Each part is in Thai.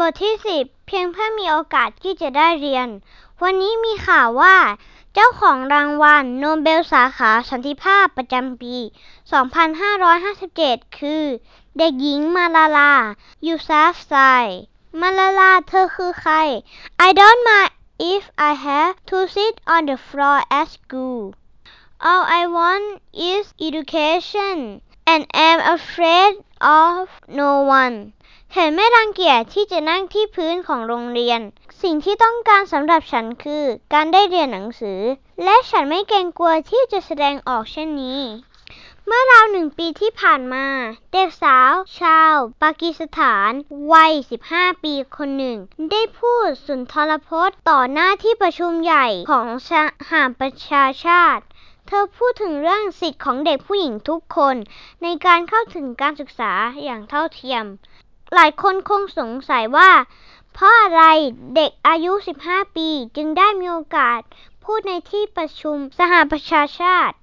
บทที่ 10 เพียงเพื่อมีโอกาสที่จะได้เรียน วันนี้มีข่าวว่า เจ้าของรางวัลโนเบลสาขาสันติภาพประจำปี 2557 คือ เด็กหญิงมาลาลา ยูซัฟไซมาลาลาเธอคือใคร I don't mind if I have to sit on the floor at school all I want is education and am afraid of no one ฉันไม่รังเกียจที่จะนั่งที่พื้นของโรงเรียน สิ่งที่ต้องการสำหรับฉันคือ การได้เรียนหนังสือ และฉันไม่เกรงกลัวที่จะแสดงออกเช่นนี้ เมื่อราวหนึ่งปีที่ผ่านมา เด็กสาว ชาว ปากีสถาน วัย 15 ปีคนหนึ่ง ได้พูดสุนทรพจน์ต่อหน้าที่ประชุมใหญ่ของสหประชาชาติเธอพูดถึงเรื่องสิทธิของเด็กผู้หญิงทุกคน ในการเข้าถึงการศึกษาอย่างเท่าเทียม หลายคนคงสงสัยว่า เพราะอะไรเด็กอายุ 15 ปี จึงได้มีโอกาสพูดในที่ประชุมสหประชาชาติ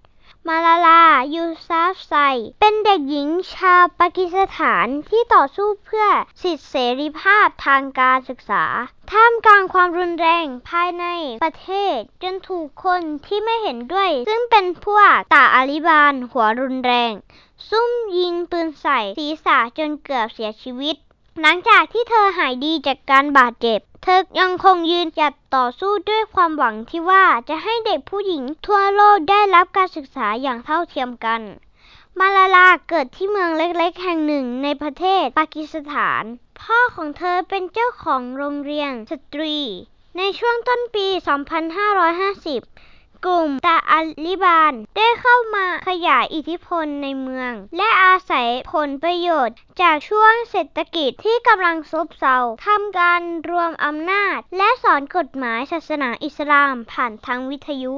มาลาลา ยูซัฟไซ เป็นเด็กหญิงชาวปากีสถานที่ต่อสู้เพื่อสิทธิเสรีภาพทางการศึกษา ท่ามกลางความรุนแรงภายในประเทศ จนถูกคนที่ไม่เห็นด้วย ซึ่งเป็นพวกตาอาลิบานหัวรุนแรง ซุ่มยิงปืนใส่ศีรษะจนเกือบเสียชีวิต หลังจากที่เธอหายดีจากการบาดเจ็บ เธอยังคงยืนหยัดต่อสู้ด้วยความหวังที่ว่าจะให้เด็กผู้หญิงทั่วโลกได้รับการศึกษาอย่างเท่าเทียมกัน มาลาลาเกิดที่เมืองเล็กๆ แห่งหนึ่งในประเทศปากีสถาน พ่อของเธอเป็นเจ้าของโรงเรียนสตรี ในช่วงต้นปี 2550 กลุ่มตาอาลิบานได้เข้ามาขยายอิทธิพลในเมือง และอาศัยผลประโยชน์ จากช่วงเศรษฐกิจที่กำลังซบเซาทำการรวมอำนาจ และสอนกฎหมายศาสนาอิสลามผ่านทางวิทยุ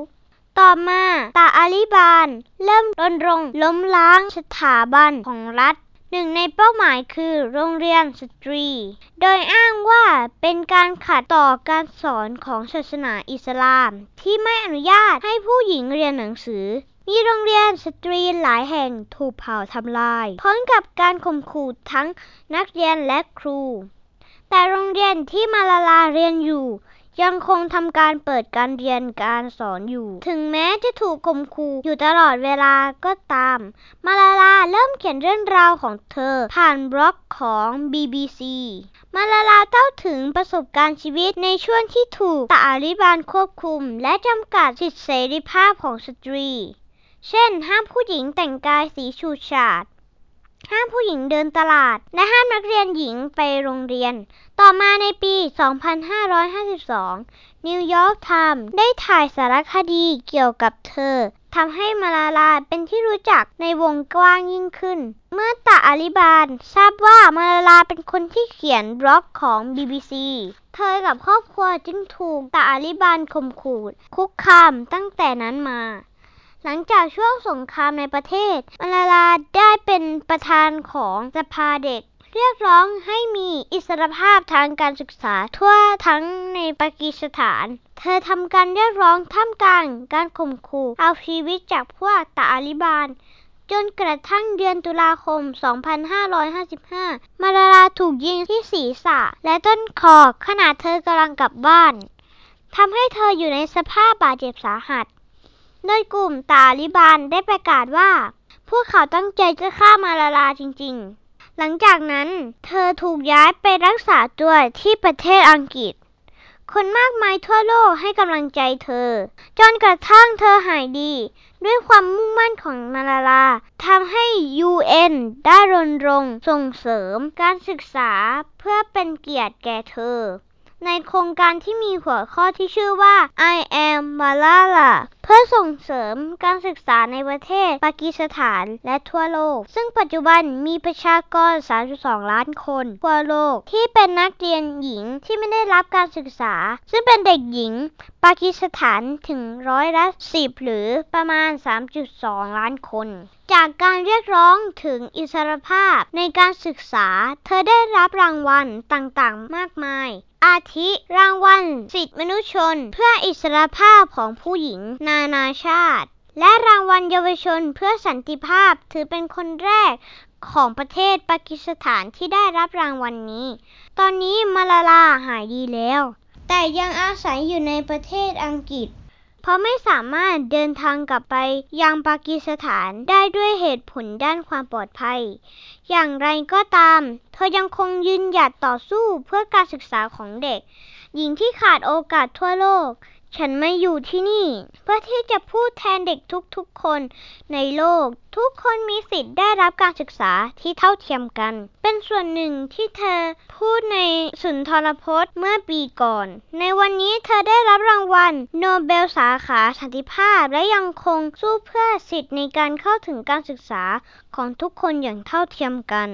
ต่อมา ตาอาลีบาน เริ่มรณรงค์ล้มล้างสถาบันของรัฐ หนึ่งในเป้าหมายคือโรงเรียนสตรี โดยอ้างว่าเป็นการขัดต่อการสอนของศาสนาอิสลาม ที่ไม่อนุญาตให้ผู้หญิงเรียนหนังสือ มีโรงเรียนสตรีหลายแห่งถูกเผาทำลาย พร้อมกับการข่มขู่ทั้งนักเรียนและครู แต่โรงเรียนที่มาลาลาเรียนอยู่ ยังคงทำการเปิดการเรียนการสอนอยู่ ถึงแม้จะถูกข่มขู่อยู่ตลอดเวลาก็ตาม มาลาลาเริ่มเขียนเรื่องราวของเธอ ผ่านบล็อกของ BBC มาลาลาเล่าถึงประสบการณ์ชีวิตในช่วงที่ถูกตาลิบานควบคุม และจำกัดสิทธิเสรีภาพของสตรี เช่น ห้ามผู้หญิงแต่งกายสีฉูดฉาด ห้ามผู้หญิงเดินตลาด และห้ามนักเรียนหญิงไปโรงเรียน ต่อมาในปี 2552 นิวยอร์กไทมส์ได้ถ่ายสารคดีเกี่ยวกับเธอทำให้มาลาลาเป็นที่รู้จักในวงกว้างยิ่งขึ้น เมื่อตาอาลิบานทราบว่ามาลาลาเป็นคนที่เขียนบล็อกของ BBC เธอกับครอบครัวจึงถูกตาอาลิบานข่มขู่คุกคามตั้งแต่นั้นมา หลังจากช่วงสงครามในประเทศมาลาลาได้เป็นประธานของสภาเด็ก เรียกร้องให้มีอิสรภาพทางการศึกษาทั่วทั้งในปากีสถาน เธอทำการเรียกร้องท่ามกลางการข่มขู่เอาชีวิตจากพวกตาลิบานจนกระทั่งเดือนตุลาคม 2555 มาลาลาถูกยิงที่ศีรษะและต้นคอขณะเธอกำลังกลับบ้าน ทำให้เธออยู่ในสภาพบาดเจ็บสาหัส โดยกลุ่มตาลิบันได้ประกาศว่า พวกเขาตั้งใจจะฆ่ามาลาลาจริง ๆ หลังจากนั้นเธอถูกย้ายไปรักษาตัวที่ประเทศอังกฤษ คนมากมายทั่วโลกให้กำลังใจเธอ จนกระทั่งเธอหายดี ด้วยความมุ่งมั่นของมาลาลาทำให้ UN ได้รณรงค์ส่งเสริมการศึกษาเพื่อเป็นเกียรติแก่เธอ ในโครงการที่มีหัวข้อที่ชื่อว่า I am Malala เพื่อส่งเสริมการศึกษาในประเทศปากีสถานและทั่วโลก ซึ่งปัจจุบันมีประชากร 32 ล้านคน ทั่วโลก ที่เป็นนักเรียนหญิงที่ไม่ได้รับการศึกษา ซึ่งเป็นเด็กหญิง ปากีสถานถึงร้อยละ10หรือประมาณ 3.2 ล้านคน จากการเรียกร้องถึงอิสรภาพในการศึกษา เธอได้รับรางวัลต่างๆ มากมาย อาทิรางวัล สิทธิมนุษยชน เพื่ออิสรภาพของผู้หญิง นานาชาติ และรางวัลเยาวชนเพื่อสันติภาพถือเป็นคนแรกของประเทศปากีสถานที่ได้รับรางวัลนนี้ ตอนนี้มาลาลาหายดีแล้ว แต่ยังอาศัยอยู่ในประเทศอังกฤษ เพราะไม่สามารถเดินทางกลับไปยังปากีสถานได้ด้วยเหตุผลด้านความปลอดภัย อย่างไรก็ตาม เธอยังคงยืนหยัดต่อสู้เพื่อการศึกษาของเด็ก หญิงที่ขาดโอกาสทั่วโลก ฉันมาอยู่ที่นี่ เพื่อที่จะพูดแทนเด็กทุกๆคนในโลก ทุกคนมีสิทธิ์ได้รับการศึกษาที่เท่าเทียมกัน เป็นส่วนหนึ่งที่เธอพูดในสุนทรพจน์เมื่อปีก่อน ในวันนี้เธอได้รับรางวัลโนเบลสาขาสันติภาพ และยังคงสู้เพื่อสิทธิในการเข้าถึงการศึกษาของทุกคนอย่างเท่าเทียมกัน